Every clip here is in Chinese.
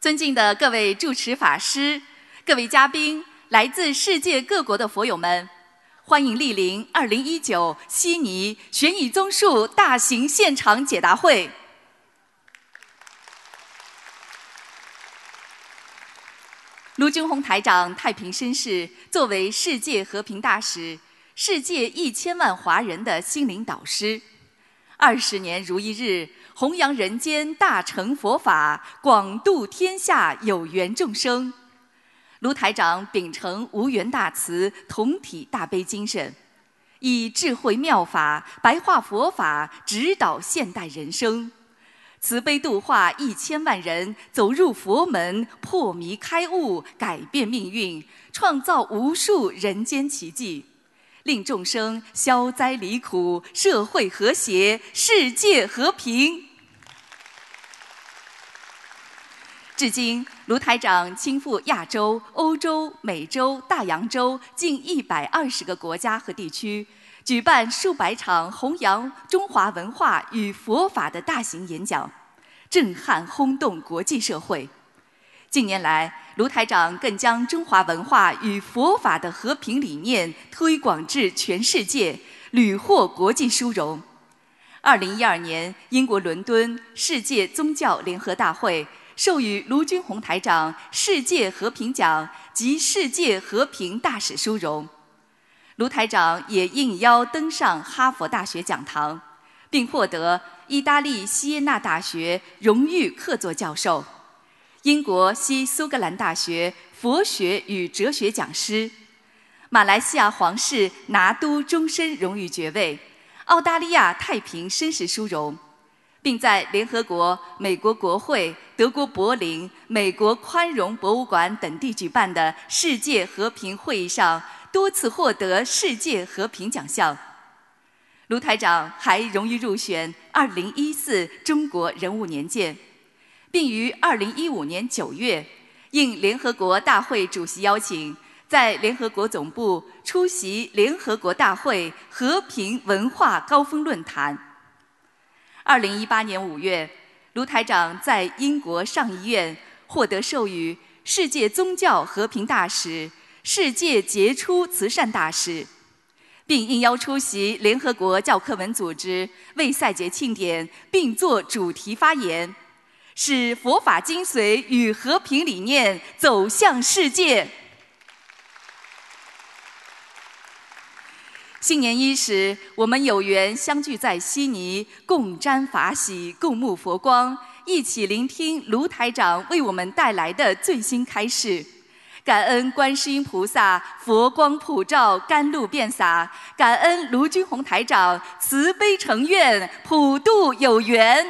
尊敬的各位主持法师、各位嘉宾、来自世界各国的佛友们，欢迎莅临2019悉尼悬疑综述大型现场解答会。卢军宏台长太平绅士作为世界和平大使、世界一千万华人的心灵导师，二十年如一日。弘扬人间大乘佛法，广度天下有缘众生。卢台长秉承无缘大慈、同体大悲精神，以智慧妙法白话佛法，指导现代人生，慈悲度化一千万人走入佛门，破迷开悟，改变命运，创造无数人间奇迹。令众生消灾离苦，社会和谐，世界和平。至今，卢台长亲赴亚洲、欧洲、美洲、大洋洲近一百二十个国家和地区，举办数百场弘扬中华文化与佛法的大型演讲，震撼轰动国际社会。近年来，卢台长更将中华文化与佛法的和平理念推广至全世界，屡获国际殊荣。二零一二年，英国伦敦世界宗教联合大会。授予卢军宏台长世界和平奖及世界和平大使殊荣，卢台长也应邀登上哈佛大学讲堂，并获得意大利锡耶纳大学荣誉客座教授、英国西苏格兰大学佛学与哲学讲师、马来西亚皇室拿督终身荣誉爵位、澳大利亚太平绅士殊荣。并在联合国、美国国会、德国柏林、美国宽容博物馆等地举办的世界和平会议上多次获得世界和平奖项。卢台长还荣誉入选2014中国人物年鉴，并于2015年9月应联合国大会主席邀请，在联合国总部出席联合国大会和平文化高峰论坛。二零一八年五月，卢台长在英国上议院获得授予世界宗教和平大使、世界杰出慈善大使，并应邀出席联合国教科文组织为赛节庆典，并作主题发言，使佛法精髓与和平理念走向世界。新年伊始，我们有缘相聚在悉尼，共沾法喜，共沐佛光，一起聆听卢台长为我们带来的最新开示。感恩观世音菩萨佛光普照，甘露遍洒；感恩卢军宏台长慈悲成愿，普度有缘。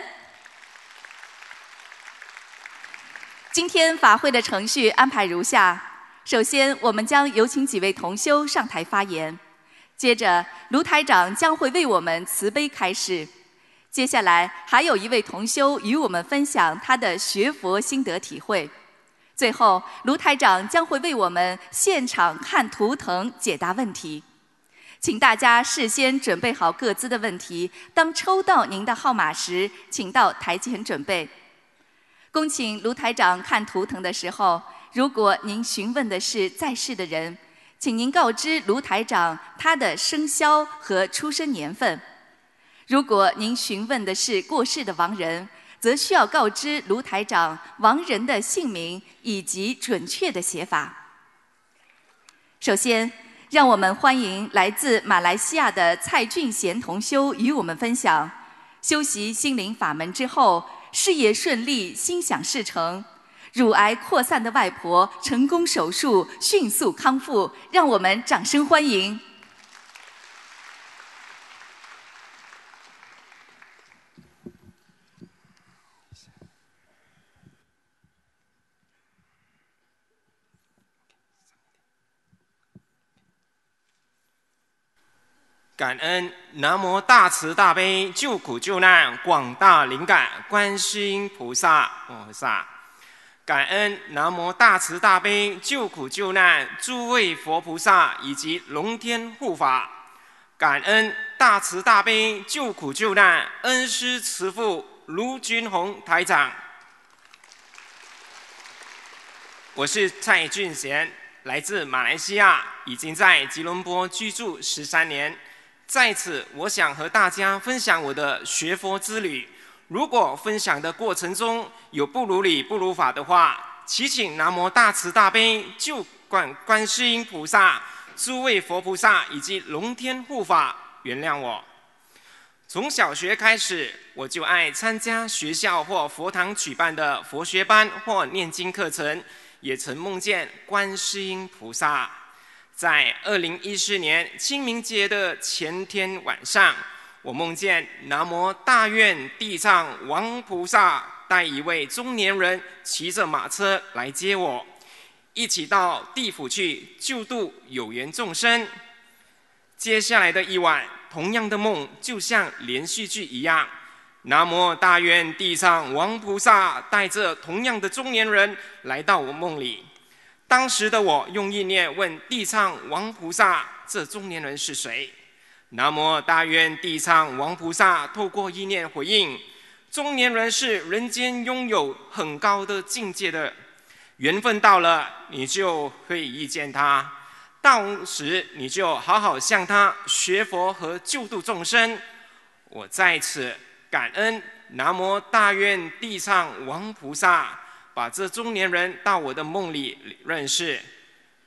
今天法会的程序安排如下：首先，我们将有请几位同修上台发言。接着，卢台长将会为我们慈悲开示。接下来，还有一位同修与我们分享他的学佛心得体会。最后，卢台长将会为我们现场看图腾解答问题。请大家事先准备好各自的问题，当抽到您的号码时，请到台前准备。恭请卢台长看图腾的时候，如果您询问的是在世的人。请您告知卢台长他的生肖和出生年份。如果您询问的是过世的亡人，则需要告知卢台长亡人的姓名以及准确的写法。首先，让我们欢迎来自马来西亚的蔡俊贤同修与我们分享：修习心灵法门之后，事业顺利，心想事成。乳癌扩散的外婆成功手术，迅速康复，让我们掌声欢迎！感恩南无大慈大悲救苦救难广大灵感观世音菩萨菩萨。感恩南无大慈大悲救苦救难诸位佛菩萨以及龙天护法，感恩大慈大悲救苦救难恩师慈父卢军宏台长，我是蔡俊贤，来自马来西亚，已经在吉隆坡居住十三年。在此，我想和大家分享我的学佛之旅。如果分享的过程中有不如理、不如法的话，祈请南无大慈大悲救观观世音菩萨、诸位佛菩萨以及龙天护法原谅我。从小学开始，我就爱参加学校或佛堂举办的佛学班或念经课程，也曾梦见观世音菩萨。在二零一四年清明节的前天晚上，我梦见南无大愿地藏王菩萨带一位中年人骑着马车来接我，一起到地府去救度有缘众生。接下来的一晚。同样的梦就像连续剧一样。南无大愿地藏王菩萨带着同样的中年人来到我梦里。当时的我用意念问地藏王菩萨：“这中年人是谁？”南无大愿地藏王菩萨透过意念回应：“中年人是人间拥有很高的境界的，缘分到了，你就可以遇见他。”到时你就好好向他学佛和救度众生。我在此感恩南无大愿地藏王菩萨，把这中年人到我的梦里认识。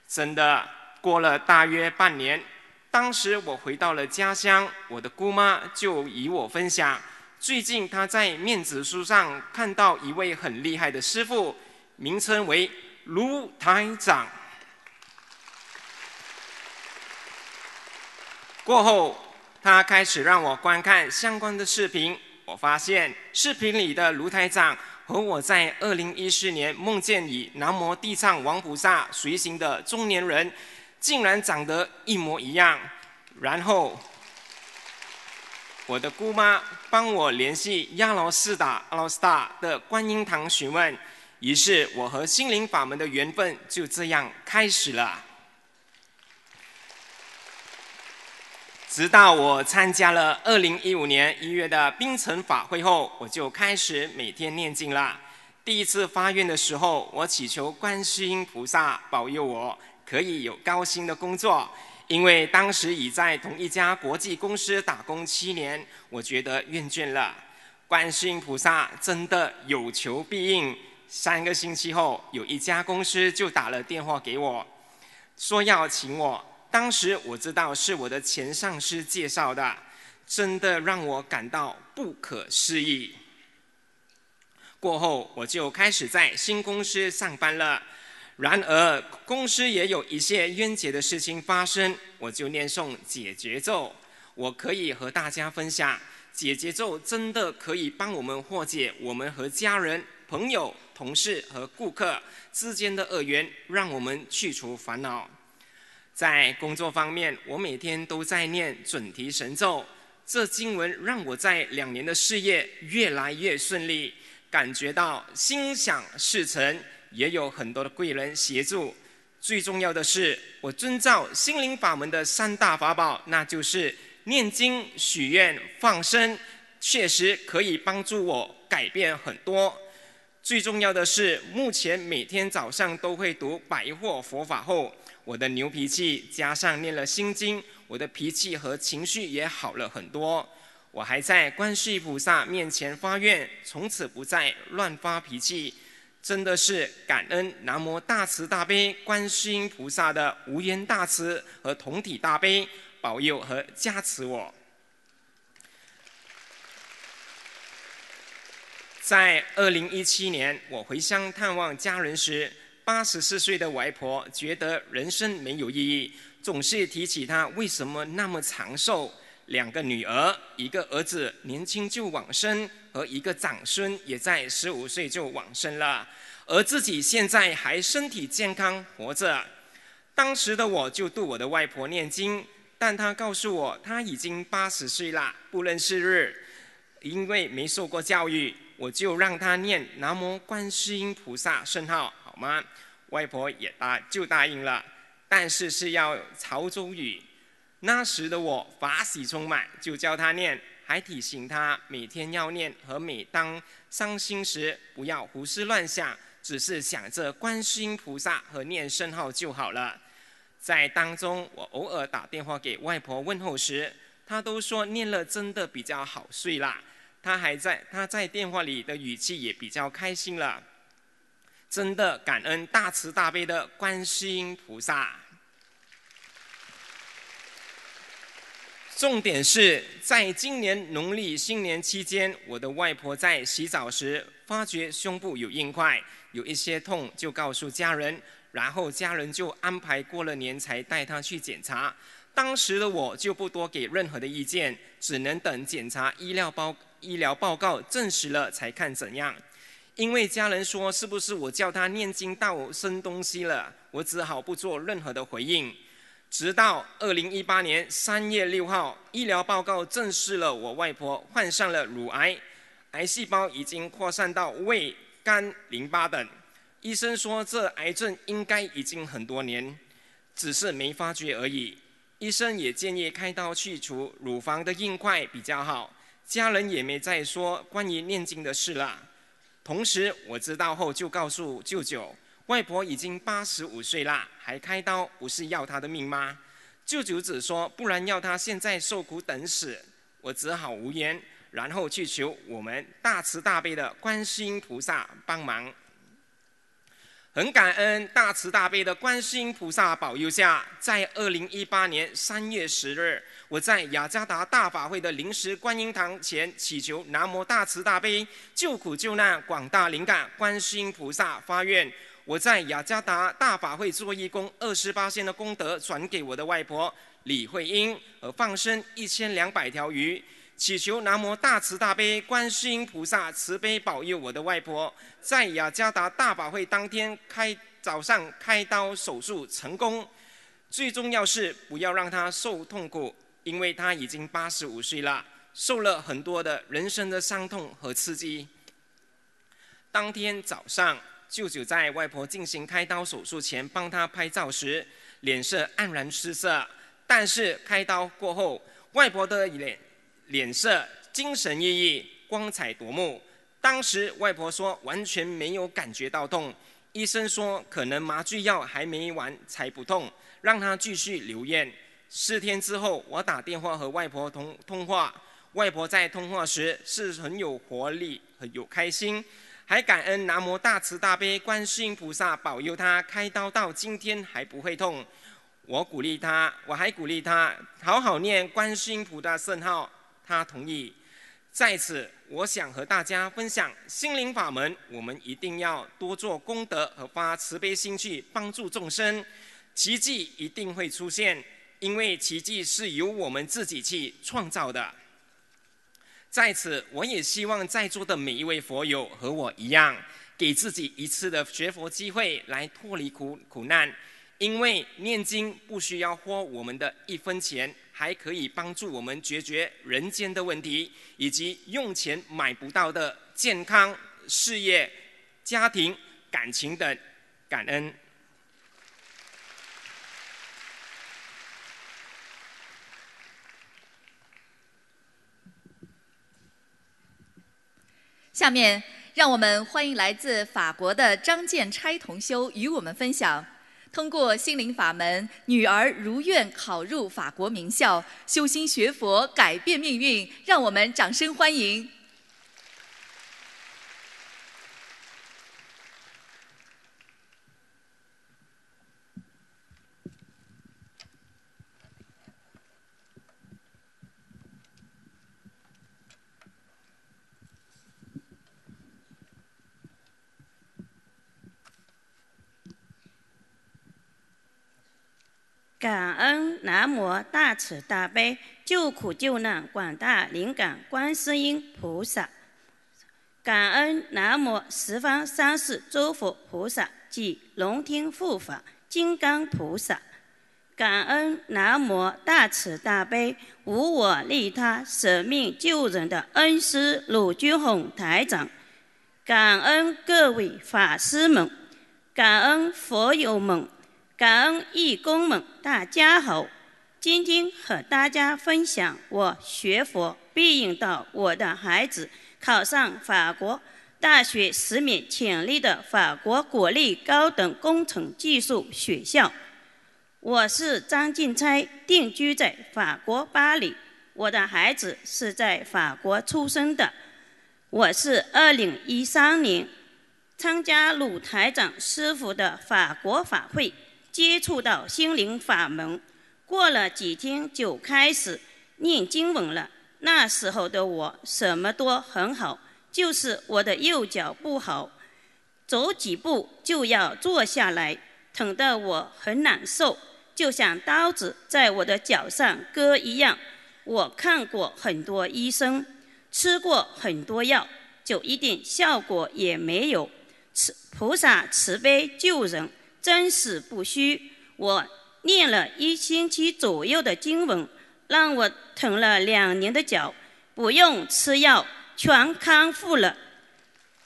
真的过了大约半年，当时我回到了家乡，我的姑妈就与我分享，最近她在面子书上看到一位很厉害的师傅，名称为卢台长。过后，他开始让我观看相关的视频。我发现视频里的卢台长和我在二零一四年梦见以南无地藏王菩萨随行的中年人，竟然长得一模一样。然后，我的姑妈帮我联系亚罗士达阿罗斯达的观音堂询问，于是我和心灵法门的缘分就这样开始了。直到我参加了二零一五年一月的冰城法会后，我就开始每天念经了。第一次发愿的时候，我祈求观世音菩萨保佑我可以有高薪的工作，因为当时已在同一家国际公司打工七年，我觉得厌倦了。观世音菩萨真的有求必应。三个星期后，有一家公司就打了电话给我，说要请我。当时我知道是我的前上司介绍的，真的让我感到不可思议。过后我就开始在新公司上班了，然而公司也有一些冤结的事情发生，我就念诵解结咒。我可以和大家分享，解结咒真的可以帮我们化解我们和家人、朋友、同事和顾客之间的恶缘，让我们去除烦恼。在工作方面，我每天都在念准提神咒。这经文让我在两年的事业越来越顺利，感觉到心想事成，也有很多的贵人协助。最重要的是，我遵照心灵法门的三大法宝，那就是念经、许愿、放生，确实可以帮助我改变很多。最重要的是，目前每天早上都会读百货佛法后。我的牛脾气加上念了心经，我的脾气和情绪也好了很多。我还在观世音菩萨面前发愿，从此不再乱发脾气。真的是感恩南无大慈大悲观世音菩萨的无缘大慈和同体大悲保佑和加持我。在二零一七年，我回乡探望家人时。八十四岁的外婆觉得人生没有意义，总是提起她为什么那么长寿。两个女儿，一个儿子年轻就往生，和一个长孙也在十五岁就往生了，而自己现在还身体健康活着。当时的我就度我的外婆念经，但她告诉我她已经八十岁了，不认识日，因为没受过教育，我就让她念南无观世音菩萨圣号。好吗？外婆也答就答应了，但是是要潮州语。那时的我法喜充满，就教他念，还提醒他每天要念和每当伤心时不要胡思乱想，只是想着观世音菩萨和念圣号就好了。在当中，我偶尔打电话给外婆问候时，她都说念了真的比较好睡啦。她还在，她在电话里的语气也比较开心了。真的感恩大慈大悲的观世音菩萨。重点是在今年农历新年期间，我的外婆在洗澡时发觉胸部有硬块，有一些痛，就告诉家人，然后家人就安排过了年才带她去检查。当时的我就不多给任何的意见，只能等检查医疗报医疗报告证实了才看怎样。因为家人说是不是我叫她念经到生东西了，我只好不做任何的回应。直到二零一八年三月六号，医疗报告证实了我外婆患上了乳癌，癌细胞已经扩散到胃、肝、淋巴等。医生说这癌症应该已经很多年，只是没发觉而已。医生也建议开刀去除乳房的硬块比较好。家人也没再说关于念经的事了。同时我知道后就告诉舅舅。外婆已经八十五岁啦，还开刀，不是要她的命吗？舅舅只说，不然要她现在受苦等死。我只好无言，然后去求我们大慈大悲的观世音菩萨帮忙。很感恩大慈大悲的观世音菩萨保佑下，在二零一八年三月十日，我在雅加达大法会的临时观音堂前祈求南无大慈大悲救苦救难广大灵感观世音菩萨发愿。我在雅加达大法会做义工，二十八仙的功德转给我的外婆李慧英，而放生一千两百条鱼，祈求南无大慈大悲观世音菩萨慈悲保佑我的外婆，在雅加达大法会当天开早上开刀手术成功，最重要是不要让她受痛苦，因为她已经八十五岁了，受了很多的人生的伤痛和刺激。当天早上。舅舅在外婆进行开刀手术前帮她拍照时，脸色黯然失色。但是开刀过后，外婆的脸脸色精神奕奕，光彩夺目。当时外婆说完全没有感觉到痛，医生说可能麻醉药还没完才不痛，让她继续留院。四天之后，我打电话和外婆通通话，外婆在通话时是很有活力，很有开心。还感恩南无大慈大悲观世音菩萨保佑他开刀到今天还不会痛。我鼓励他，我还鼓励他好好念观世音菩萨圣号。他同意。在此，我想和大家分享心灵法门，我们一定要多做功德和发慈悲心去帮助众生，奇迹一定会出现，因为奇迹是由我们自己去创造的。在此，我也希望在座的每一位佛友和我一样，给自己一次的学佛机会，来脱离苦苦难。因为念经不需要花我们的一分钱，还可以帮助我们解决人间的问题，以及用钱买不到的健康、事业、家庭、感情等。感恩。下面，让我们欢迎来自法国的张建钗同修与我们分享，通过心灵法门，女儿如愿考入法国名校，修心学佛改变命运，让我们掌声欢迎。感感恩南无大慈大悲救苦救难广大灵感观世音菩萨，感恩南无十方三世诸佛菩萨及龙天护法金刚菩萨，感恩南无大慈大悲无我利他舍命救人的恩师鲁军宏台长，感恩各位法师们，感恩佛友们。感恩义工们，大家好！今天和大家分享我学佛必引导我的孩子考上法国大学十免潜力的法国国立高等工程技术学校。我是张静钗，定居在法国巴黎。我的孩子是在法国出生的。我是二零一三年参加鲁台长师傅的法国法会，接触到心灵法门。过了几天就开始念经文了。那时候的我什么都很好。就是我的右脚不好，走几步就要坐下来，疼得我很难受，就像刀子在我的脚上割一样。我看过很多医生，吃过很多药，就一点效果也没有。慈菩萨慈悲救人，真实不虚。我念了一星期左右的经文，让我疼了两年的脚，不用吃药。全康复了，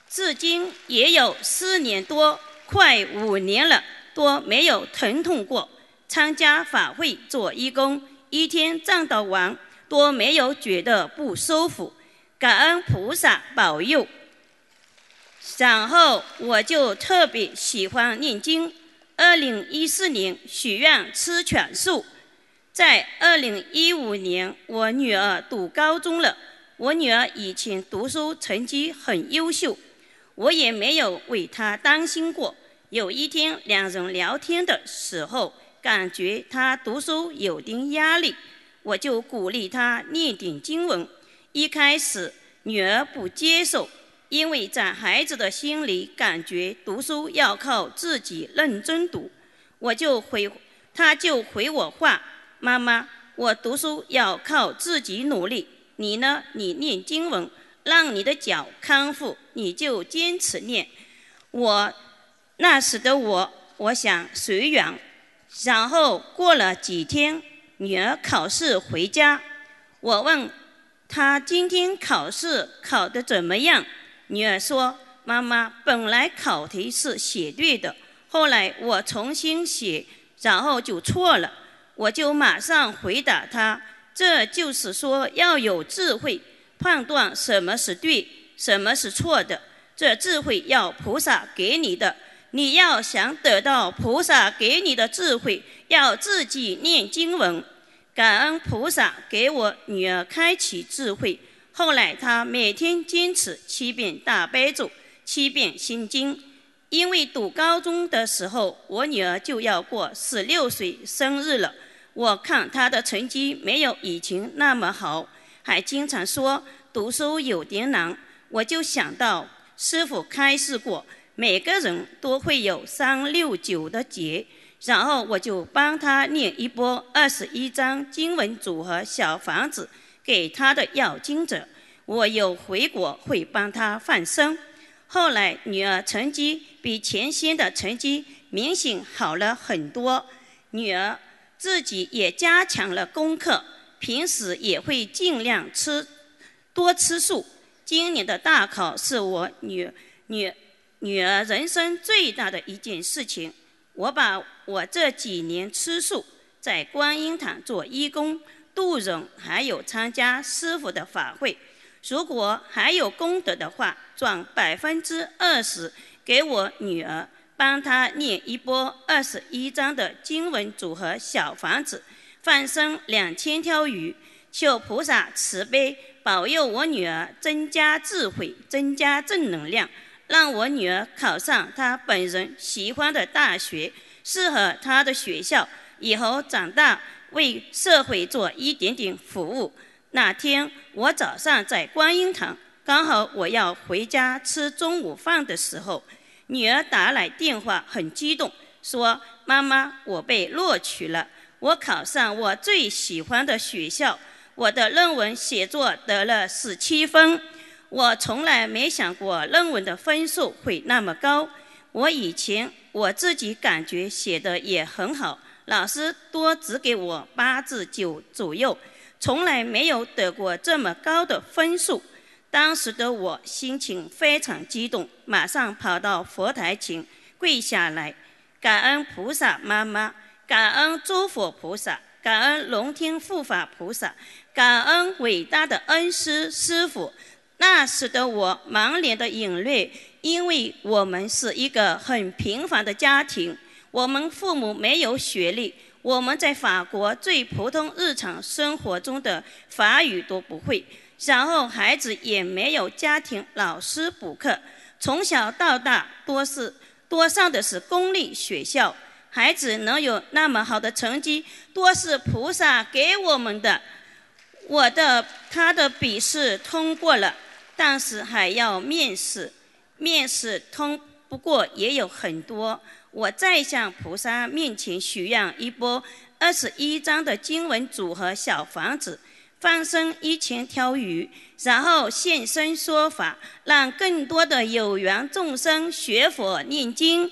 至今也有四年多，快五年了，都没有疼痛过。参加法会做义工，一天站到晚都没有觉得不舒服。感恩菩萨保佑。然后我就特别喜欢念经。二零一四年许愿吃全素，在二零一五年我女儿读高中了。我女儿以前读书成绩很优秀，我也没有为她担心过。有一天两人聊天的时候，感觉她读书有点压力，我就鼓励她念点经文。一开始女儿不接受，因为在孩子的心里感觉读书要靠自己认真读。我就回，他就回我话：“妈妈，我读书要靠自己努力。”你呢？你念经文，让你的脚康复，你就坚持念。我那时的我，我想随缘。然后过了几天，女儿考试回家，我问她今天考试考得怎么样？女儿说：“妈妈，本来考题是写对的，后来我重新写，然后就错了。”我就马上回答她。这就是说，要有智慧判断什么是对，什么是错的。这智慧要菩萨给你的，你要想得到菩萨给你的智慧，要自己念经文。感恩菩萨给我女儿开启智慧。后来她每天坚持七遍大悲咒，七遍心经。因为读高中的时候，我女儿就要过十六岁生日了。我看她的成绩没有以前那么好，还经常说读书有点难。我就想到师傅开示过，每个人都会有三六九的劫，然后我就帮他念一波二十一章经文组合小房子给他的要经者。我有回国会帮他放生。后来女儿成绩比前些的成绩明显好了很多，女儿。自己也加强了功课，平时也会尽量吃多吃素。今年的大考是我女女女儿人生最大的一件事情。我把我这几年吃素，在观音堂做义工、度人，还有参加师傅的法会。如果还有功德的话，转百分之二十给我女儿。帮她念一波二十一章的经文组合小房子，放生两千条鱼，求菩萨慈悲保佑我女儿增加智慧，增加正能量，让我女儿考上她本人喜欢的大学，适合她的学校，以后长大为社会做一点点服务。那天我早上在观音堂，刚好我要回家吃中午饭的时候。女儿打来电话，很激动，说：“妈妈，我被录取了，我考上我最喜欢的学校，我的论文写作得了十七分。我从来没想过论文的分数会那么高。我以前我自己感觉写的也很好，老师多只给我八至九左右，从来没有得过这么高的分数。”当时的我心情非常激动，马上跑到佛台前跪下来，感恩菩萨妈妈，感恩诸佛菩萨，感恩龙天护法菩萨，感恩伟大的恩师师傅，那时的我满脸的眼泪，因为我们是一个很平凡的家庭，我们父母没有学历，我们在法国最普通日常生活中的法语都不会，然后孩子也没有家庭老师补课，从小到大多是多上的是公立学校。孩子能有那么好的成绩，多是菩萨给我们的。我的他的笔试通过了，但是还要面试，面试通不过也有很多。我再向菩萨面前许愿一波二十一章的经文组合小房子，放生一千条鱼，然后现身说法，让更多的有缘众生学佛念经。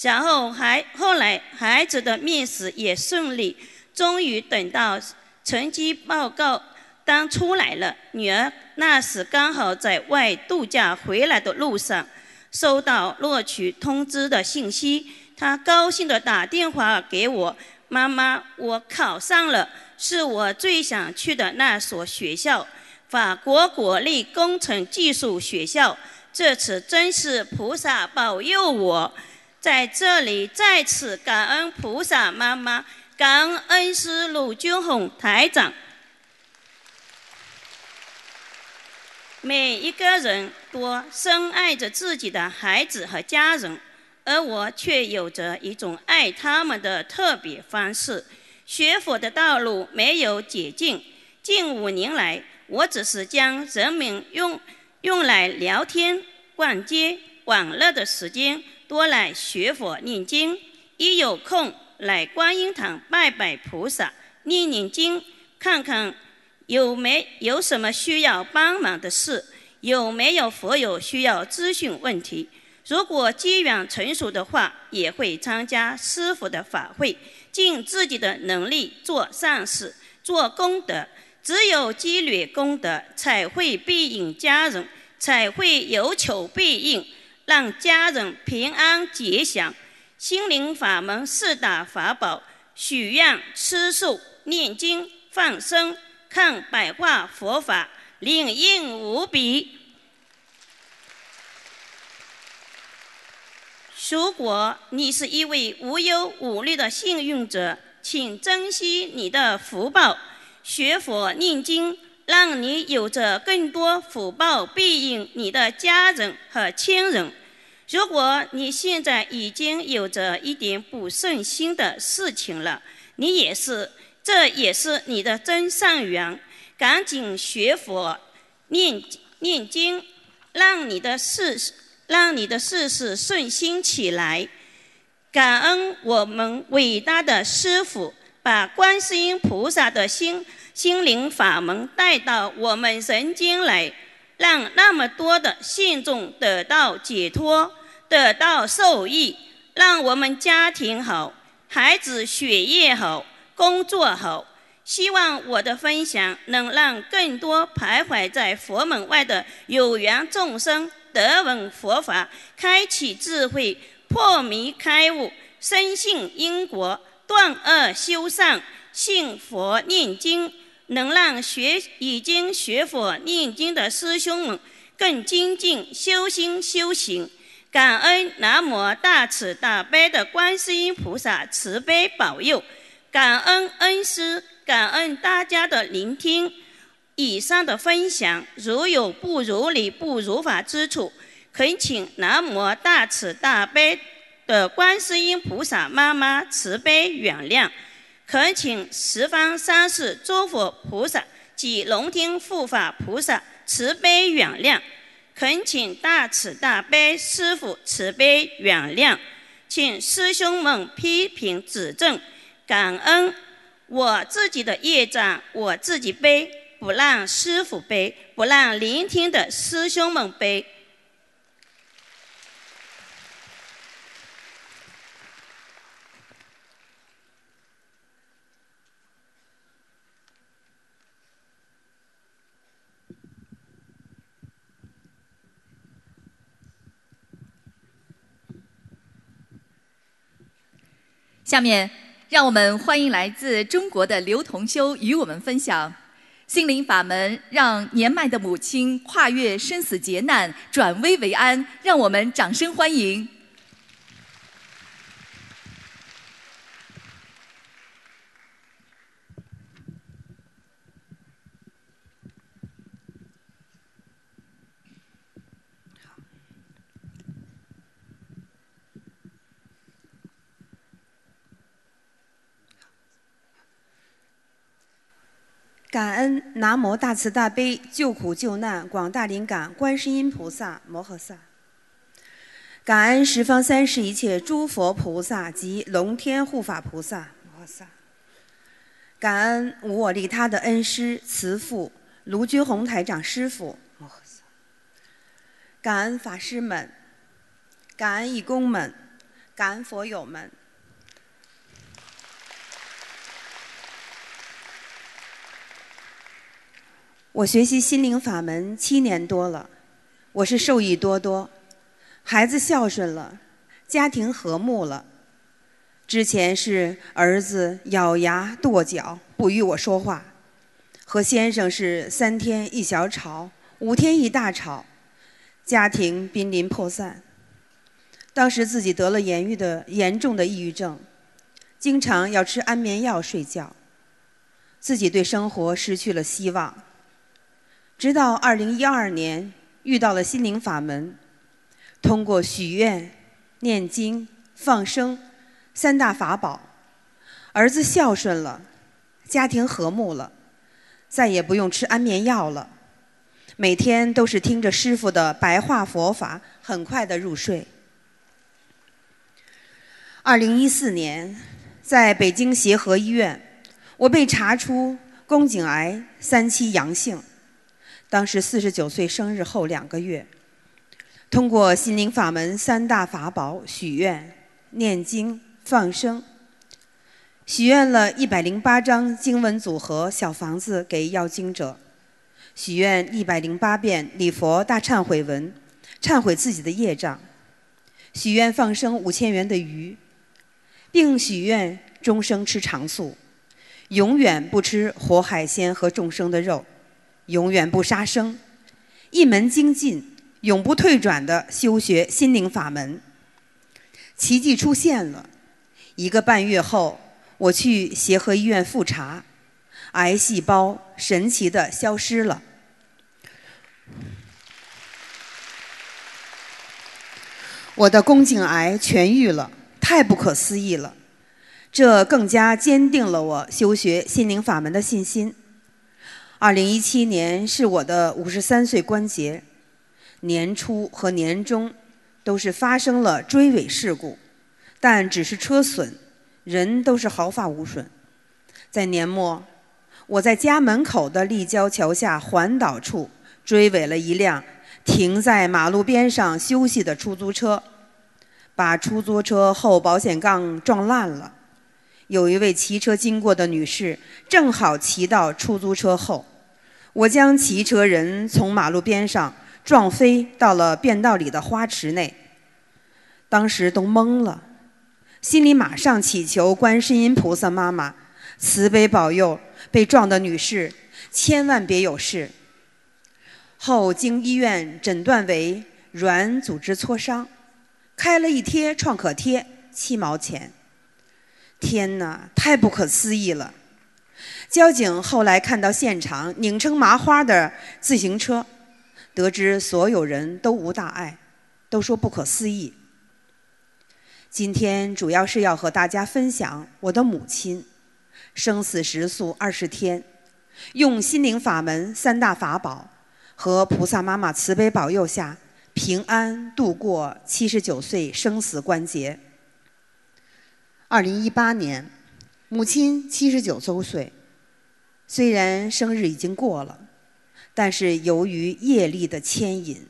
然后还后来孩子的面试也顺利，终于等到成绩报告单出来了。女儿那时刚好在外度假回来的路上，收到录取通知的信息，她高兴地打电话给我：“妈妈，我考上了，是我最想去的那所学校——法国国立工程技术学校。这次真是菩萨保佑我。”在这里再次感恩菩萨妈妈，感恩恩师鲁军红台长。每一个人都深爱着自己的孩子和家人，而我却有着一种爱他们的特别方式。学佛的道路没有捷径，近五年来，我只是将人们用用来聊天、逛街、玩乐的时间。多来学佛念经，一有空来观音堂拜拜菩萨，念念经，看看有没有什么需要帮忙的事，有没有佛友需要咨询问题。如果机缘成熟的话，也会参加师傅的法会，尽自己的能力做善事、做功德。只有积累功德，才会庇应家人，才会有求必应。让家人平安吉祥，心灵法门四大法宝：许愿、吃素、念经、放生、看百化佛法，灵验无比。如果你是一位无忧无虑的幸运者，请珍惜你的福报，学佛念经。让你有着更多福报庇应你的家人和亲人。如果你现在已经有着一点不顺心的事情了，你也是，这也是你的真善缘。赶紧学佛、念念经，让你的事，让你的事事顺心起来。感恩我们伟大的师父，把观世音菩萨的心。心灵法门带到我们人间来，让那么多的信众得到解脱，得到受益，让我们家庭好，孩子学业好，工作好。希望我的分享能让更多徘徊在佛门外的有缘众生得闻佛法，开启智慧，破迷开悟，深信因果，断恶修善，信佛念经。能让学已经学佛念经的师兄们更精进修心修行，感恩南无大慈大悲的观世音菩萨慈悲保佑，感恩恩师，感恩大家的聆听。以上的分享如有不如理、不如法之处，恳请南无大慈大悲的观世音菩萨妈妈慈悲原谅。恳请十方三世诸佛菩萨及龙天护法菩萨慈悲原谅，恳请大慈大悲师父慈悲原谅，请师兄们批评指正，感恩我自己的业障我自己背，不让师傅背，不让聆听的师兄们背。下面，让我们欢迎来自中国的刘同修与我们分享：心灵法门让年迈的母亲跨越生死劫难，转危为安，让我们掌声欢迎。感恩南无大慈大悲救苦救难广大灵感观世音菩萨摩诃萨，感恩十方三世一切诸佛菩萨及龙天护法菩萨摩诃萨，感恩无我利他的恩师慈父卢军宏台长师傅摩诃萨，感恩法师们，感恩义工们，感恩佛友们。我学习心灵法门七年多了，我是受益多多，孩子孝顺了，家庭和睦了。之前是儿子咬牙跺脚不与我说话，和先生是三天一小吵，五天一大吵，家庭濒临破散。当时自己得了严郁的严重的抑郁症，经常要吃安眠药睡觉，自己对生活失去了希望。直到二零一二年遇到了心灵法门，通过许愿、念经、放生三大法宝，儿子孝顺了，家庭和睦了，再也不用吃安眠药了，每天都是听着师傅的白话佛法，很快的入睡。二零一四年，在北京协和医院，我被查出宫颈癌三期阳性。当时四十九岁生日后两个月，通过心灵法门三大法宝许愿、念经、放生，许愿了一百零八张经文组合小房子给要经者，许愿一百零八遍礼佛大忏悔文，忏悔自己的业障，许愿放生五千元的鱼，并许愿终生吃长素，永远不吃活海鲜和众生的肉。永远不杀生，一门精进，永不退转的修学心灵法门。奇迹出现了，一个半月后，我去协和医院复查，癌细胞神奇的消失了，我的宫颈癌痊愈了，太不可思议了，这更加坚定了我修学心灵法门的信心。二零一七年是我的五十三岁关节，年初和年终都是发生了追尾事故，但只是车损，人都是毫发无损。在年末，我在家门口的立交桥下环岛处追尾了一辆停在马路边上休息的出租车，把出租车后保险杠撞烂了。有一位骑车经过的女士，正好骑到出租车后，我将骑车人从马路边上撞飞到了便道里的花池内。当时都懵了，心里马上祈求观世音菩萨妈妈慈悲保佑被撞的女士千万别有事。后经医院诊断为软组织挫伤，开了一贴创可贴，七毛钱。天哪，太不可思议了！交警后来看到现场拧成麻花的自行车，得知所有人都无大碍，都说不可思议。今天主要是要和大家分享我的母亲，生死时速二十天，用心灵法门三大法宝和菩萨妈妈慈悲保佑下，平安度过七十九岁生死关节。二零一八年，母亲七十九周岁。虽然生日已经过了，但是由于业力的牵引，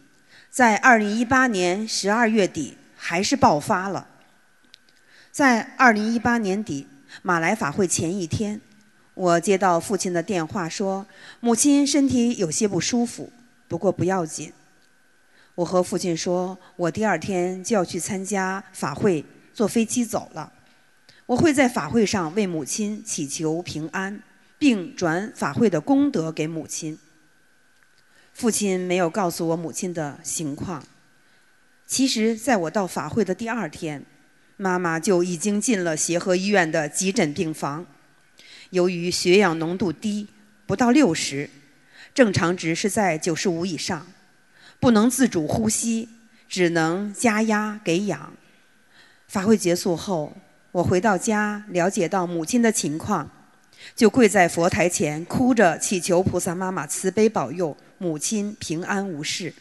在二零一八年十二月底还是爆发了。在二零一八年底马来法会前一天，我接到父亲的电话，说母亲身体有些不舒服，不过不要紧。我和父亲说，我第二天就要去参加法会，坐飞机走了。我会在法会上为母亲祈求平安，并转法会的功德给母亲。父亲没有告诉我母亲的情况。其实，在我到法会的第二天，妈妈就已经进了协和医院的急诊病房。由于血氧浓度低，不到六十，正常值是在九十五以上，不能自主呼吸，只能加压给氧。法会结束后，我回到家，了解到母亲的情况，就跪在佛台前，哭着祈求菩萨妈妈慈悲保佑。母亲平安无事，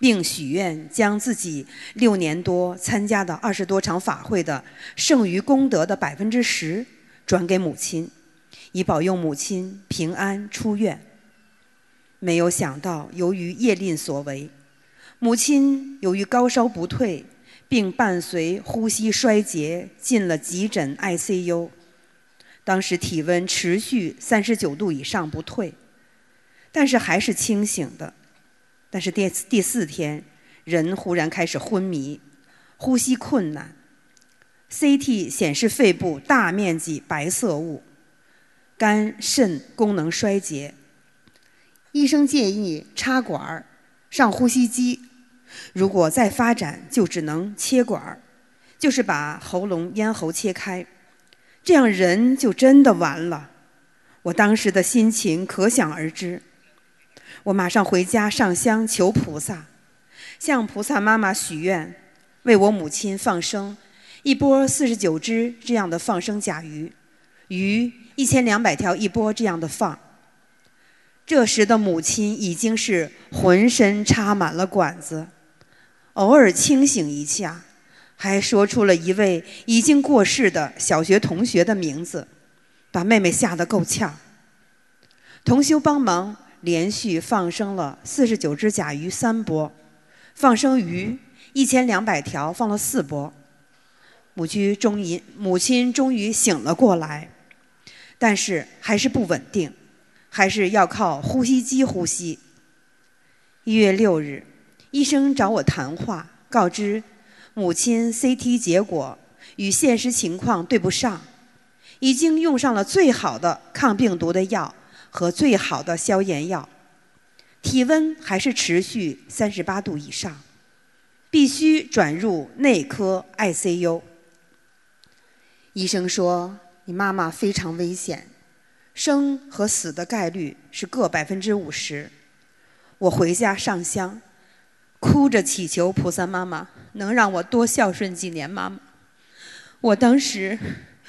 并许愿将自己六年多参加的二十多场法会的剩余功德的百分之十转给母亲，以保佑母亲平安出院。没有想到，由于业力所为，母亲由于高烧不退，并伴随呼吸衰竭，进了急诊 ICU。当时体温持续三十九度以上不退。但是还是清醒的，但是第第四天，人忽然开始昏迷，呼吸困难，CT 显示肺部大面积白色物，肝肾功能衰竭，医生建议插管儿，上呼吸机，如果再发展就只能切管儿，就是把喉咙咽喉切开，这样人就真的完了。我当时的心情可想而知。我马上回家上香求菩萨，向菩萨妈妈许愿，为我母亲放生一波四十九只这样的放生甲鱼，鱼一千两百条一波这样的放。这时的母亲已经是浑身插满了管子，偶尔清醒一下，还说出了一位已经过世的小学同学的名字，把妹妹吓得够呛。同修帮忙。连续放生了四十九只甲鱼三波，放生鱼一千两百条放了四波。母亲终于母亲终于醒了过来，但是还是不稳定，还是要靠呼吸机呼吸。一月六日，医生找我谈话，告知母亲 CT 结果与现实情况对不上，已经用上了最好的抗病毒的药。和最好的消炎药，体温还是持续三十八度以上，必须转入内科 ICU。医生说：“你妈妈非常危险，生和死的概率是各百分之五十。”我回家上香，哭着祈求菩萨妈妈能让我多孝顺几年妈妈。我当时。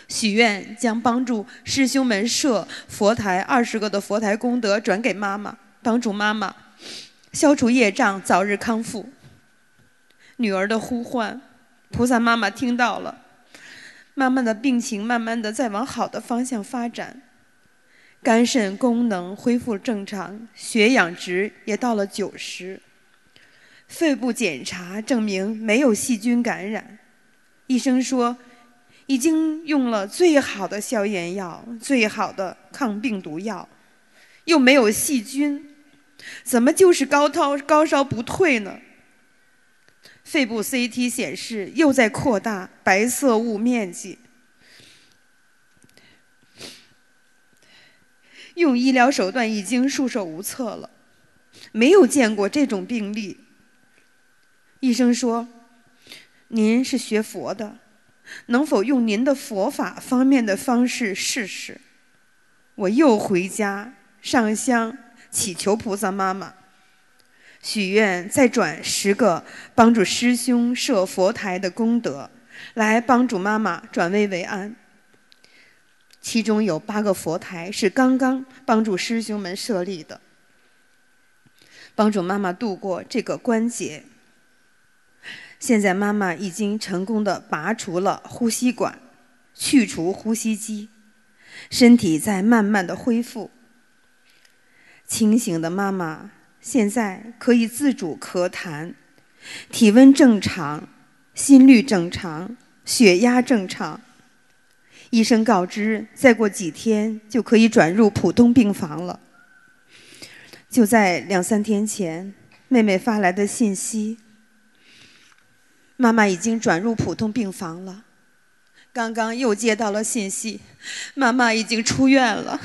许愿将帮助师兄们设佛台二十个的佛台功德转给妈妈，帮助妈妈消除业障，早日康复。女儿的呼唤，菩萨妈妈听到了，妈妈的病情慢慢的在往好的方向发展，肝肾功能恢复正常，血氧值也到了九十，肺部检查证明没有细菌感染，医生说。已经用了最好的消炎药、最好的抗病毒药，又没有细菌，怎么就是高烧高烧不退呢？肺部 CT 显示又在扩大白色雾面积，用医疗手段已经束手无策了，没有见过这种病例。医生说：“您是学佛的。”能否用您的佛法方面的方式试试？我又回家上香祈求菩萨妈妈，许愿再转十个帮助师兄设佛台的功德，来帮助妈妈转危为安。其中有八个佛台是刚刚帮助师兄们设立的，帮助妈妈度过这个关节。现在妈妈已经成功的拔除了呼吸管，去除呼吸机，身体在慢慢的恢复。清醒的妈妈现在可以自主咳痰，体温正常，心率正常，血压正常。医生告知，再过几天就可以转入普通病房了。就在两三天前，妹妹发来的信息。妈妈已经转入普通病房了。刚刚又接到了信息妈妈已经出院了。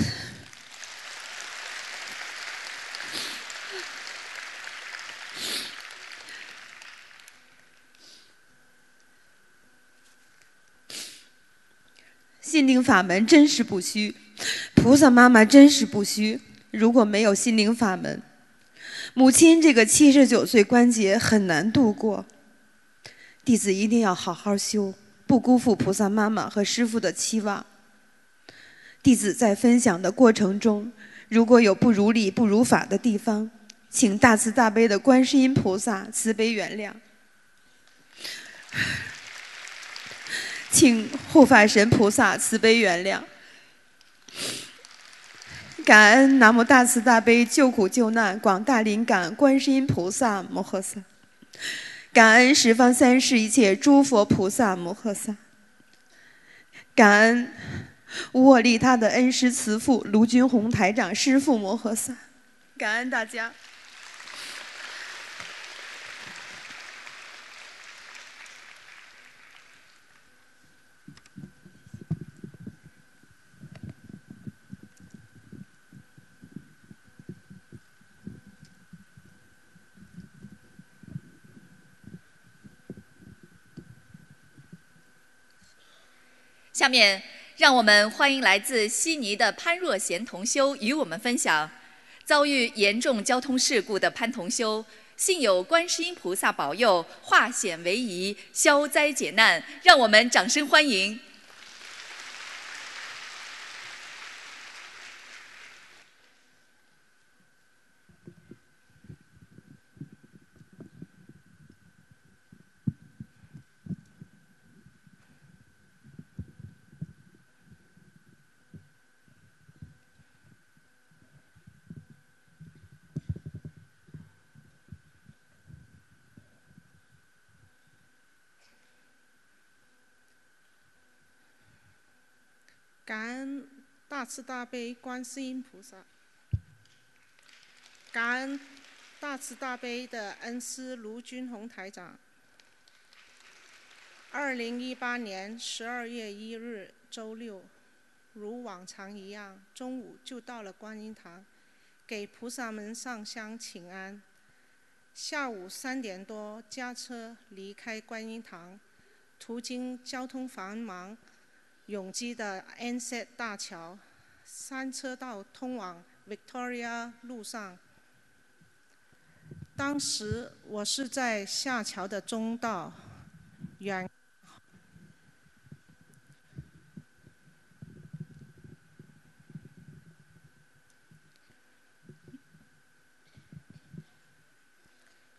心灵法门真是不虚菩萨妈妈真是不虚。如果没有心灵法门母亲这个七十九岁关节很难度过。弟子一定要好好修，不辜负菩萨妈妈和师父的期望。弟子在分享的过程中，如果有不如理、不如法的地方，请大慈大悲的观世音菩萨慈悲原谅。请护法神菩萨慈悲原谅，感恩南无大慈大悲救苦救难广大灵感观世音菩萨摩诃萨，感恩十方三世一切诸佛菩萨摩诃萨，感恩无我利他的恩师慈父卢军宏台长师父摩诃萨，感恩大家。下面，让我们欢迎来自悉尼的潘若贤同修与我们分享遭遇严重交通事故的潘同修，幸有观世音菩萨保佑，化险为夷，消灾解难。让我们掌声欢迎。感恩大慈大悲观世音菩萨，感恩大慈大悲的恩师卢军宏台长。二零一八年十二月一日周六，如往常一样，中午就到了观音堂，给菩萨们上香请安。下午三点多驾车离开观音堂，途经交通繁忙。永基的 Anset 大桥，三车道通往 Victoria 路上。当时我是在下桥的中道，远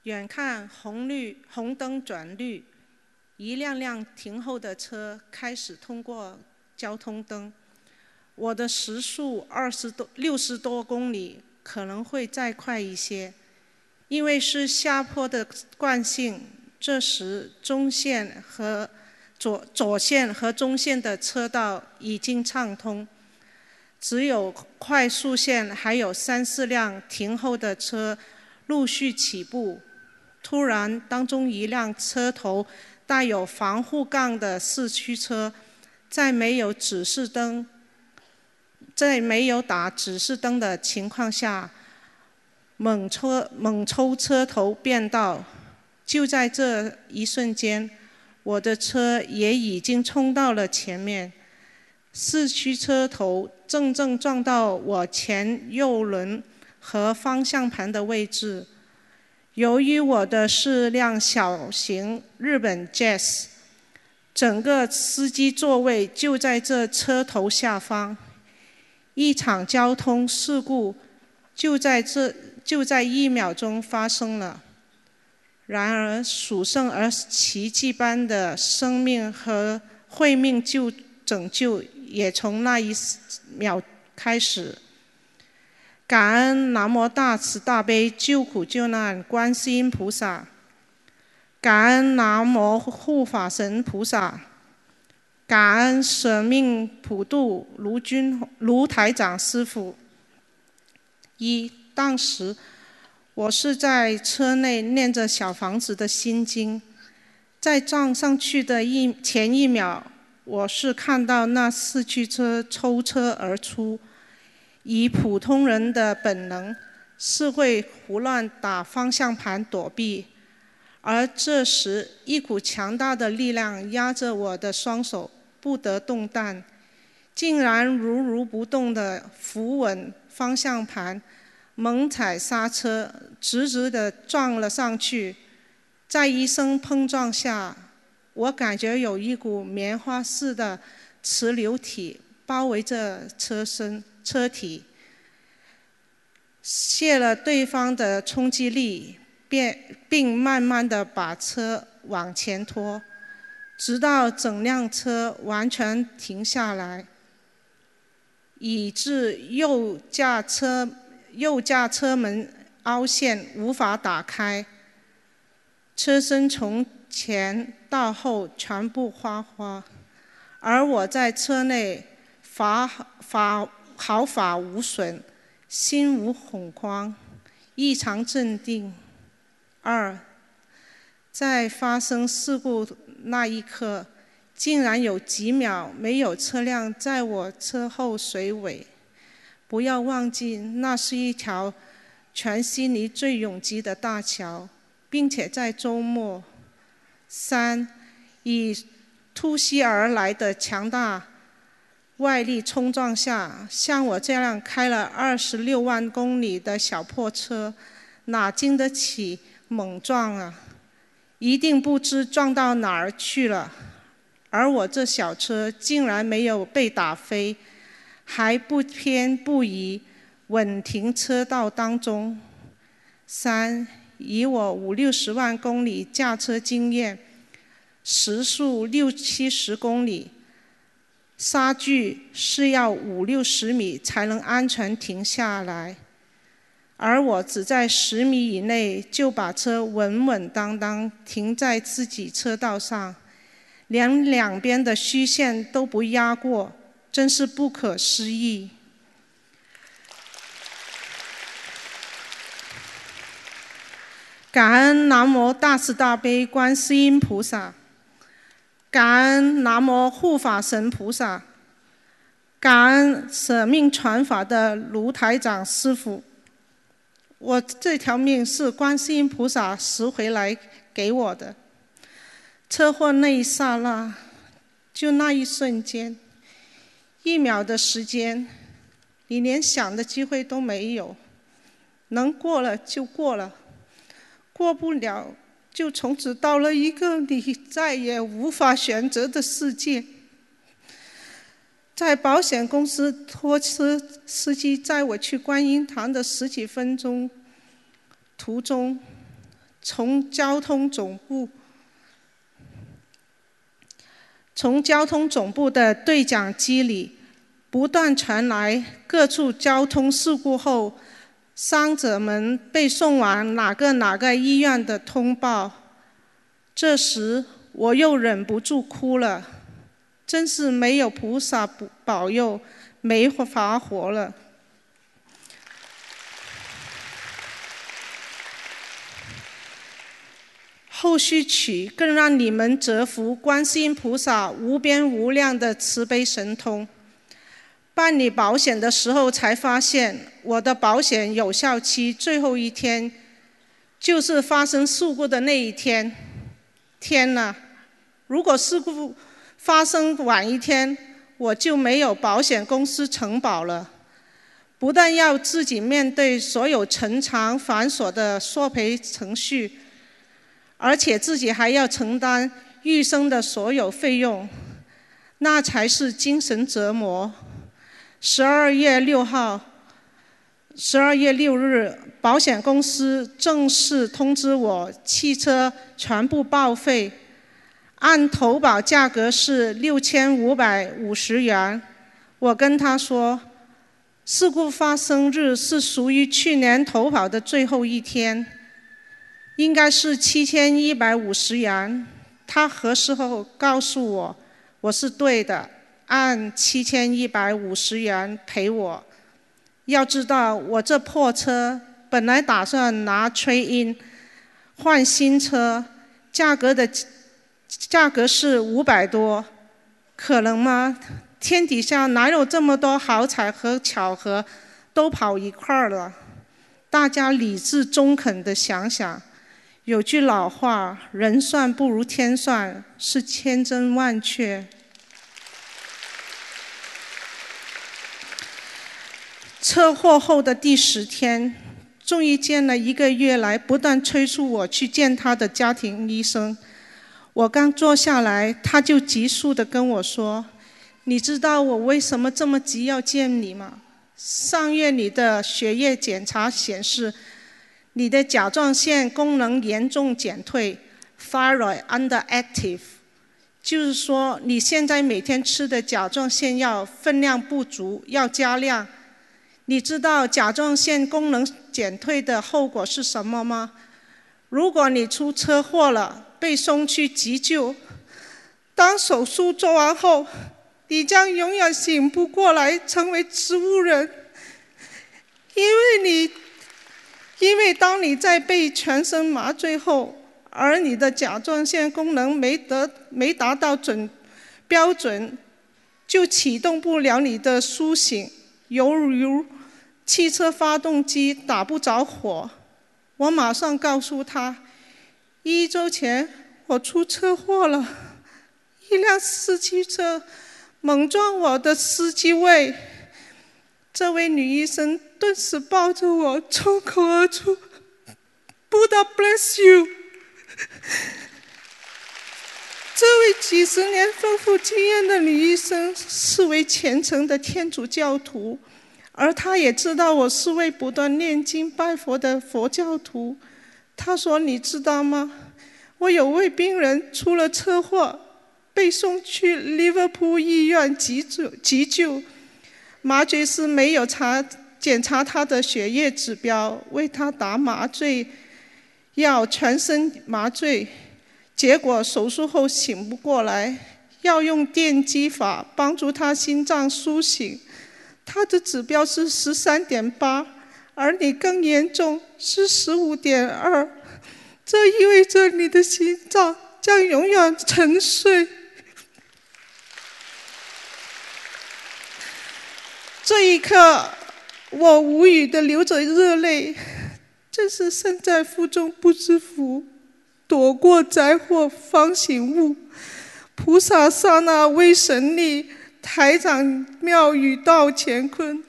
远看红绿红灯转绿。一辆辆停后的车开始通过交通灯，我的时速二十多、六十多公里可能会再快一些，因为是下坡的惯性。这时中线和左左线和中线的车道已经畅通，只有快速线还有三四辆停后的车陆续起步。突然，当中一辆车头。带有防护杠的四驱车，在没有指示灯、在没有打指示灯的情况下，猛抽猛抽车头变道。就在这一瞬间，我的车也已经冲到了前面，四驱车头正正撞到我前右轮和方向盘的位置。由于我的是辆小型日本 Jazz，整个司机座位就在这车头下方，一场交通事故就在这就在一秒钟发生了。然而，属圣而奇迹般的生命和会命救拯救也从那一秒开始。感恩南无大慈大悲救苦救难观世音菩萨，感恩南无护法神菩萨，感恩舍命普渡卢军卢台长师傅。一当时我是在车内念着小房子的心经，在撞上去的一前一秒，我是看到那四驱车抽车而出。以普通人的本能，是会胡乱打方向盘躲避，而这时一股强大的力量压着我的双手，不得动弹。竟然如如不动地扶稳方向盘，猛踩刹车，直直地撞了上去。在一声碰撞下，我感觉有一股棉花似的磁流体包围着车身、车体，泄了对方的冲击力，便并慢慢地把车往前拖，直到整辆车完全停下来。以致右驾车右驾车门凹陷，无法打开。车身从前到后全部花花，而我在车内法法毫发无损，心无恐慌，异常镇定。二，在发生事故那一刻。竟然有几秒没有车辆在我车后随尾，不要忘记那是一条全悉尼最拥挤的大桥，并且在周末。三，以突袭而来的强大外力冲撞下，像我这样开了二十六万公里的小破车，哪经得起猛撞啊？一定不知撞到哪儿去了。而我这小车竟然没有被打飞，还不偏不倚，稳停车道当中。三，以我五六十万公里驾车经验，时速六七十公里，刹距是要五六十米才能安全停下来，而我只在十米以内就把车稳稳当当停在自己车道上。连两边的虚线都不压过，真是不可思议。感恩南无大慈大悲观世音菩萨，感恩南无护法神菩萨，感恩舍命传法的卢台长师傅。我这条命是观世音菩萨拾回来给我的。车祸那一刹那，就那一瞬间，一秒的时间，你连想的机会都没有。能过了就过了，过不了就从此到了一个你再也无法选择的世界。在保险公司拖车司机载我去观音堂的十几分钟途中，从交通总部。从交通总部的对讲机里，不断传来各处交通事故后伤者们被送往哪个哪个医院的通报。这时，我又忍不住哭了，真是没有菩萨保佑，没法活了。后续曲更让你们折服观世音菩萨无边无量的慈悲神通。办理保险的时候才发现，我的保险有效期最后一天就是发生事故的那一天。天哪！如果事故发生晚一天，我就没有保险公司承保了，不但要自己面对所有陈长繁琐的索赔程序。而且自己还要承担余生的所有费用，那才是精神折磨。十二月六号，十二月六日，保险公司正式通知我，汽车全部报废，按投保价格是六千五百五十元。我跟他说，事故发生日是属于去年投保的最后一天。应该是七千一百五十元，他核实后告诉我，我是对的，按七千一百五十元赔我。要知道，我这破车本来打算拿吹音换新车，价格的价格是五百多，可能吗？天底下哪有这么多好彩和巧合都跑一块儿了？大家理智中肯的想想。有句老话，“人算不如天算”，是千真万确。车祸后的第十天，终于见了一个月来不断催促我去见他的家庭医生。我刚坐下来，他就急速的跟我说：“你知道我为什么这么急要见你吗？上月你的血液检查显示，你的甲状腺功能严重减退，thyroid underactive。”就是说，你现在每天吃的甲状腺药分量不足，要加量。你知道甲状腺功能减退的后果是什么吗？如果你出车祸了，被送去急救，当手术做完后，你将永远醒不过来，成为植物人。因为你，因为当你在被全身麻醉后。而你的甲状腺功能没得没达到准标准，就启动不了你的苏醒，犹如汽车发动机打不着火。我马上告诉他，一周前我出车祸了，一辆司机车猛撞我的司机位。这位女医生顿时抱着我冲口而出：“Buddha bless you。”这位几十年丰富经验的女医生是位虔诚的天主教徒，而他也知道我是位不断念经拜佛的佛教徒。他说：“你知道吗？我有位病人出了车祸，被送去利物浦医院急救，急救，麻醉师没有查检查他的血液指标，为他打麻醉。”要全身麻醉，结果手术后醒不过来，要用电击法帮助他心脏苏醒。他的指标是十三点八，而你更严重，是十五点二，这意味着你的心脏将永远沉睡。这一刻，我无语的流着热泪。真是身在福中不知福，躲过灾祸方醒悟。菩萨刹那威神力，台长妙语道乾坤。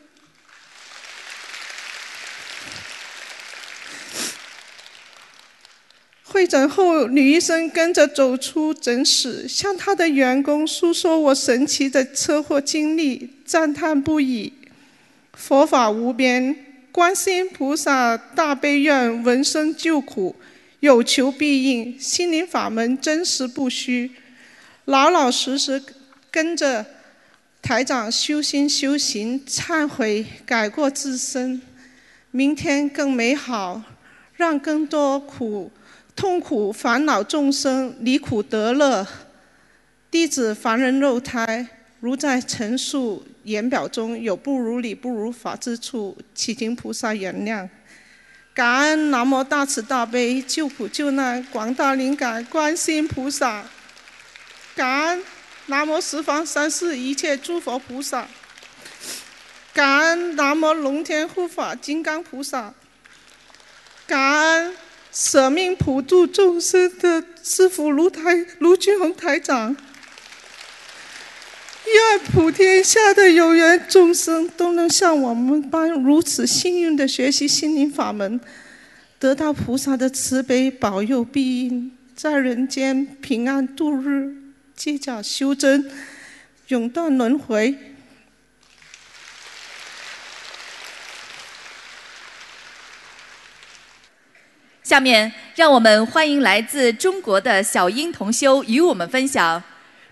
会诊后，女医生跟着走出诊室，向她的员工诉说我神奇的车祸经历，赞叹不已。佛法无边。观世音菩萨大悲愿，闻声救苦，有求必应，心灵法门真实不虚，老老实实跟着台长修心修行，忏悔改过自身，明天更美好，让更多苦痛苦烦恼众生离苦得乐。弟子凡人肉胎，如在陈述。言表中有不如理、不如法之处，祈请菩萨原谅。感恩南无大慈大悲救苦救难广大灵感观世音菩萨。感恩南无十方三世一切诸佛菩萨。感恩南无龙天护法金刚菩萨。感恩舍命普度众生的师父卢台卢俊宏台长。愿普天下的有缘众生都能像我们般如此幸运的学习心灵法门，得到菩萨的慈悲保佑庇荫，在人间平安度日，借假修真，永断轮回。下面，让我们欢迎来自中国的小英同修与我们分享。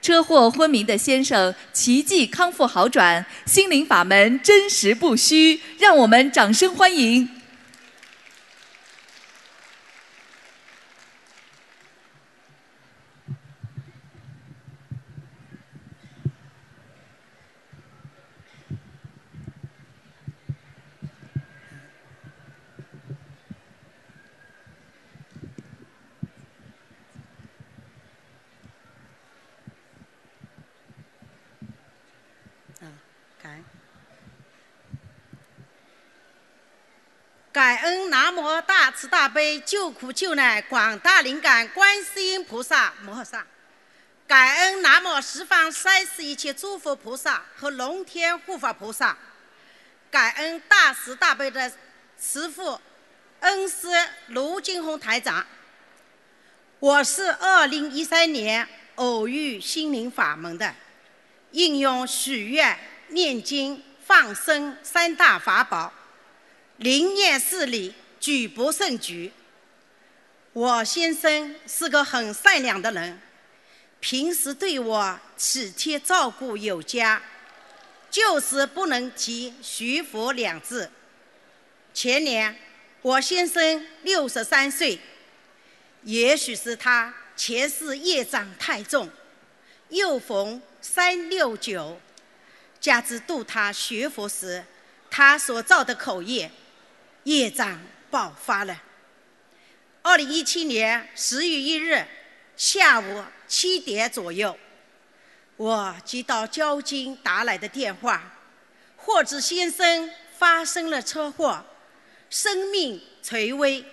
车祸昏迷的先生奇迹康复好转，心灵法门真实不虚，让我们掌声欢迎。感恩南无大慈大悲救苦救难广大灵感观世音菩萨摩诃萨，感恩南无十方三世一切诸佛菩萨和龙天护法菩萨，感恩大慈大悲的慈父恩师卢金红台长。我是二零一三年偶遇心灵法门的，应用许愿、念经、放生三大法宝，灵验事理，举不胜举。我先生是个很善良的人，平时对我体贴照顾有加，就是不能提学佛两字。前年我先生六十三岁。也许是他前世业障太重，又逢三六九，加之度他学佛时，他所造的口业业障爆发了。二零一七年十月一日下午七点左右，我接到交警打来的电话，获知先生发生了车祸，生命垂危。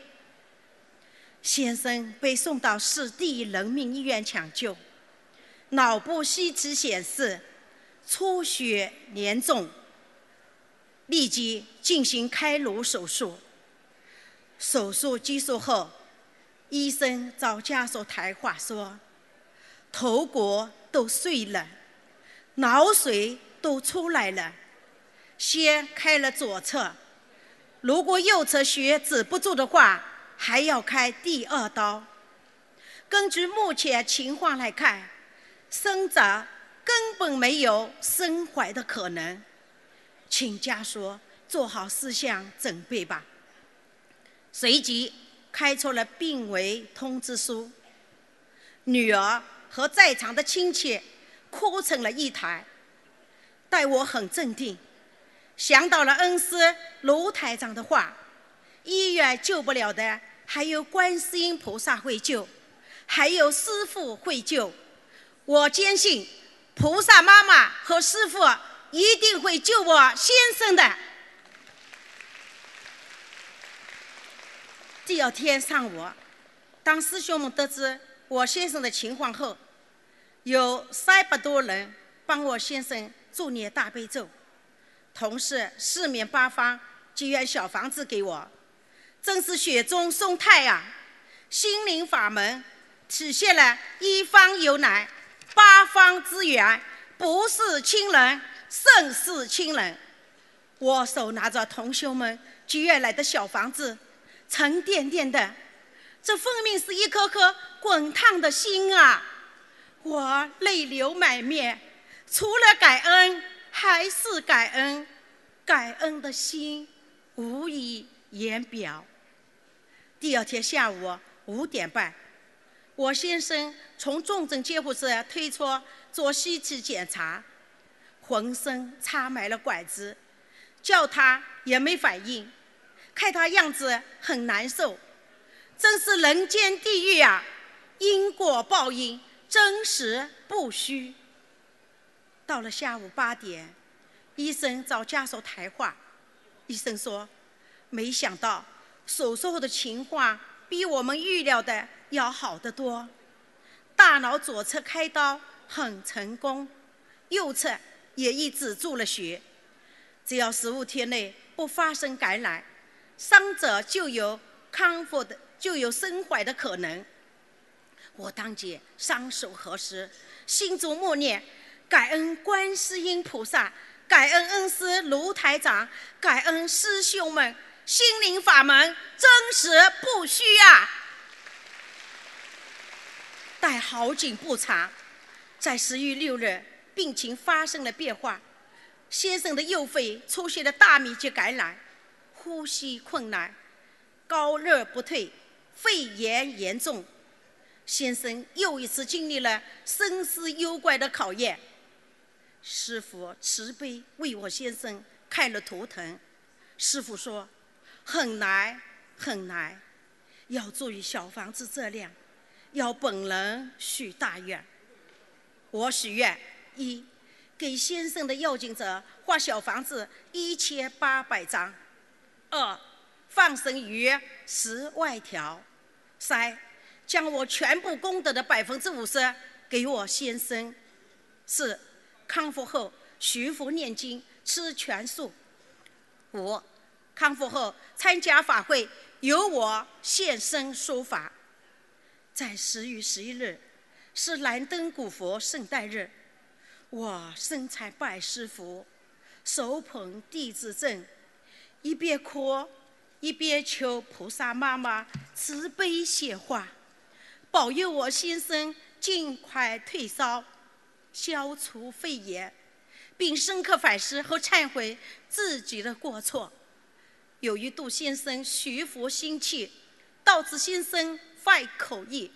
先生被送到市第一人民医院抢救，脑部 CT 显示出血严重，立即进行开颅手术。手术结束后，医生找家属谈话说：“头骨都碎了，脑髓都出来了，先开了左侧，如果右侧血止不住的话。”还要开第二刀。根据目前情况来看，生者根本没有生还的可能，请家属做好思想准备吧。随即开出了病危通知书。女儿和在场的亲戚哭成了一团，待我很镇定，想到了恩师卢台长的话。医院救不了的，还有观世音菩萨会救，还有师父会救。我坚信，菩萨妈妈和师父一定会救我先生的。第二天上午，当师兄们得知我先生的情况后，有三百多人帮我先生助念大悲咒，同时四面八方寄愿小房子给我。真是雪中送炭啊！心灵法门体现了一方有难，八方支援，不是亲人胜似亲人。我手拿着同学们寄愿来的小房子，沉甸甸的，这分明是一颗颗滚烫的心啊！我泪流满面，除了感恩还是感恩，感恩的心无以言表。第二天下午五点半，我先生从重症监护室推出做 CT 检查，浑身插满了管子，叫他也没反应，看他样子很难受，真是人间地狱啊！因果报应，真实不虚。到了下午八点，医生找家属谈话，医生说，没想到。手术后的情况比我们预料的要好得多，大脑左侧开刀很成功，右侧也已止住了血，只要十五天内不发生感染，伤者就有康复的，就有生还的可能。我当即双手合十，心中默念：感恩观世音菩萨，感恩恩师卢台长，感恩师兄们。心灵法门真实不虚啊！但好景不长，在十月六日，病情发生了变化。先生的右肺出现了大面积感染，呼吸困难，高热不退，肺炎严重。先生又一次经历了生死攸关的考验。师傅慈悲为我先生看了图腾，师傅说。很难很难，要注意小房子质量，要本人许大愿。我许愿：一，给先生的要紧者画小房子一千八百张；二，放生鱼十万条；三，将我全部功德的百分之五十给我先生；四，康复后学佛念经，吃全素。五，康复后参加法会，由我现身说法。在十月十一日，是兰登古佛圣诞日，我身材拜师佛，手捧弟子证，一边哭一边求菩萨妈妈慈悲显化，保佑我先生尽快退烧，消除肺炎。并深刻反思和忏悔自己的过错。由于杜先生学佛心切，导致先生坏口业。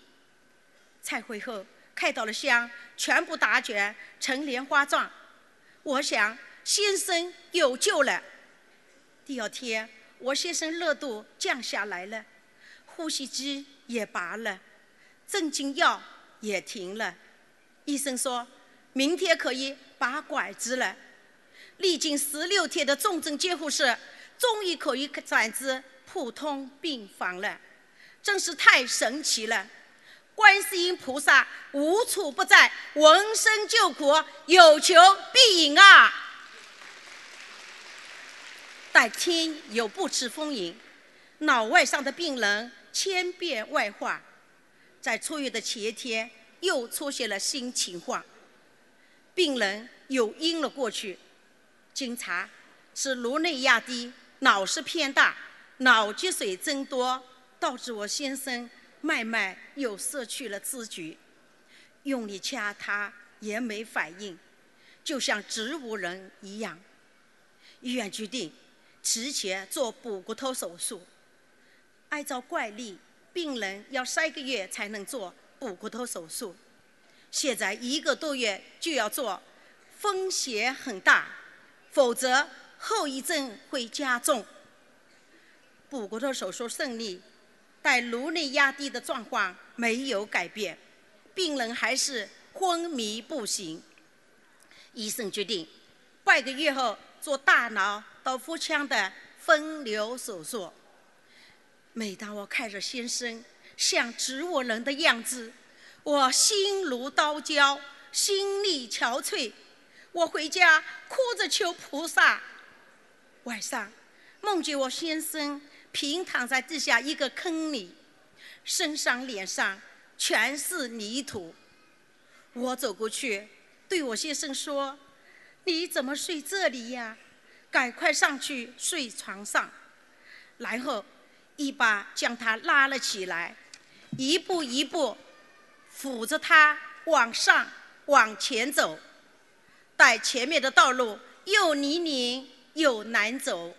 忏悔后，看到了香，全部打卷成莲花状。我想先生有救了。第二天，我先生热度降下来了，呼吸机也拔了，镇静药也停了。医生说明天可以。拔拐子了，历经十六天的重症监护室，终于可以转至普通病房了，真是太神奇了！观世音菩萨无处不在，闻声救苦，有求必应啊！但天有不测风云，脑外伤的病人千变万化，在出院的前一天又出现了新情况。病人又晕了过去，经查是颅内压低，脑室偏大，脑积水增多，导致我先生慢慢又失去了知觉，用力掐他也没反应，就像植物人一样。医院决定提前做补骨头手术。按照惯例，病人要三个月才能做补骨头手术。现在一个多月就要做，风险很大，否则后遗症会加重。补骨头手术顺利，但颅内压低的状况没有改变，病人还是昏迷不醒。医生决定半个月后做大脑到腹腔的分流手术。每当我看着先生像植物人的样子，我心如刀绞，心力憔悴。我回家哭着求菩萨。晚上梦见我先生平躺在地下一个坑里，身上脸上全是泥土。我走过去对我先生说：“你怎么睡这里呀？赶快上去睡床上。”然后一把将他拉了起来，一步一步。扶着他往上往前走，但前面的道路又泥泞又难走，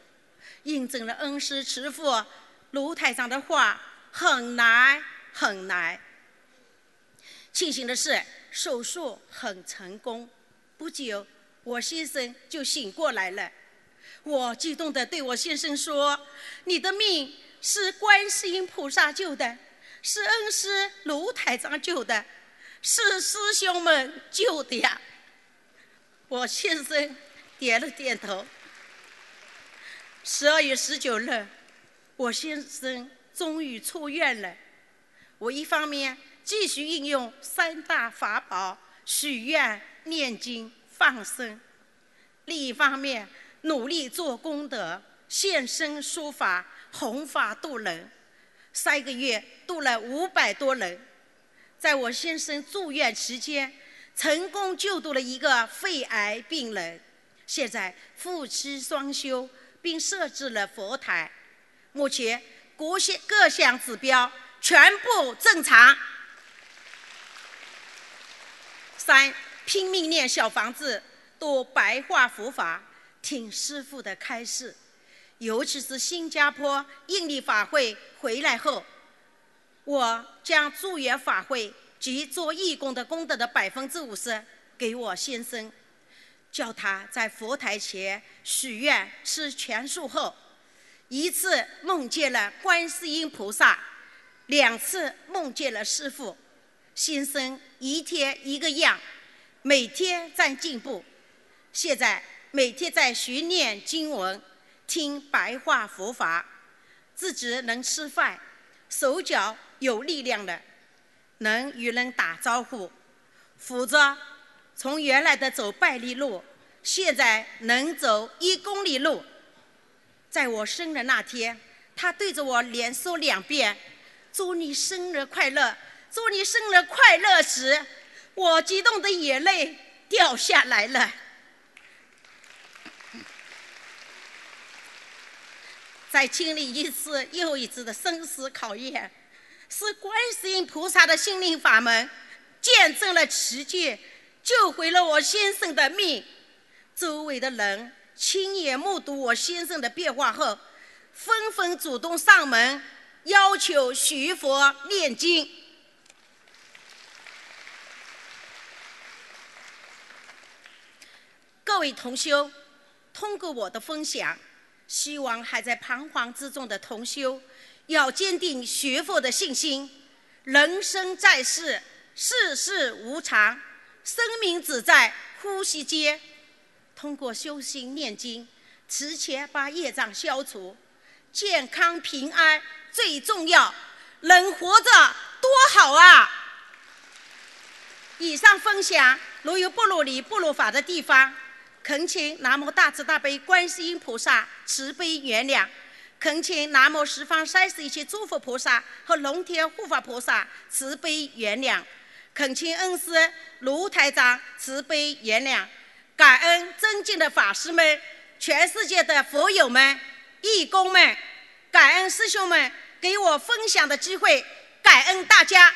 印证了恩师慈父卢台长的话：很难很难。庆幸的是，手术很成功，不久我先生就醒过来了。我激动地对我先生说：“你的命是观世音菩萨救的。”是恩师卢台长救的，是师兄们救的呀！我先生点了点头。十二月十九日，我先生终于出院了。我一方面继续运用三大法宝许愿、念经、放生，另一方面努力做功德、现身说法、弘法度人。三个月度了五百多人，在我先生住院期间，成功救度了一个肺癌病人。现在夫妻双修，并设置了佛台。目前各项各项指标全部正常。三拼命念小房子，读白话佛法，听师父的开示。尤其是新加坡印尼法会回来后，我将助缘法会及做义工的功德的百分之五十给我先生，叫他在佛台前许愿吃全素后，一次梦见了观世音菩萨，两次梦见了师父，先生一天一个样，每天在进步，现在每天在学念经文。听白话佛法，自己能吃饭，手脚有力量的，能与人打招呼，否则从原来的走半里路，现在能走一公里路。在我生日那天，他对着我连说两遍：“祝你生日快乐，祝你生日快乐！”时，我激动的眼泪掉下来了。在经历一次又一次的生死考验，是观世音菩萨的心灵法门见证了奇迹，救回了我先生的命。周围的人亲眼目睹我先生的变化后，纷纷主动上门要求学佛念经。各位同修，通过我的分享。希望还在彷徨之中的同修，要坚定学佛的信心。人生在世，世事无常，生命只在呼吸间。通过修心念经，提前把业障消除，健康平安最重要。人活着多好啊！以上分享，如有不如理、不如法的地方。恳请南无大慈大悲观世音菩萨慈悲原谅，恳请南无十方三世一切诸佛菩萨和龙天护法菩萨慈悲原谅，恳请恩师卢台长慈悲原谅，感恩尊敬的法师们、全世界的佛友们、义工们，感恩师兄们给我分享的机会，感恩大家。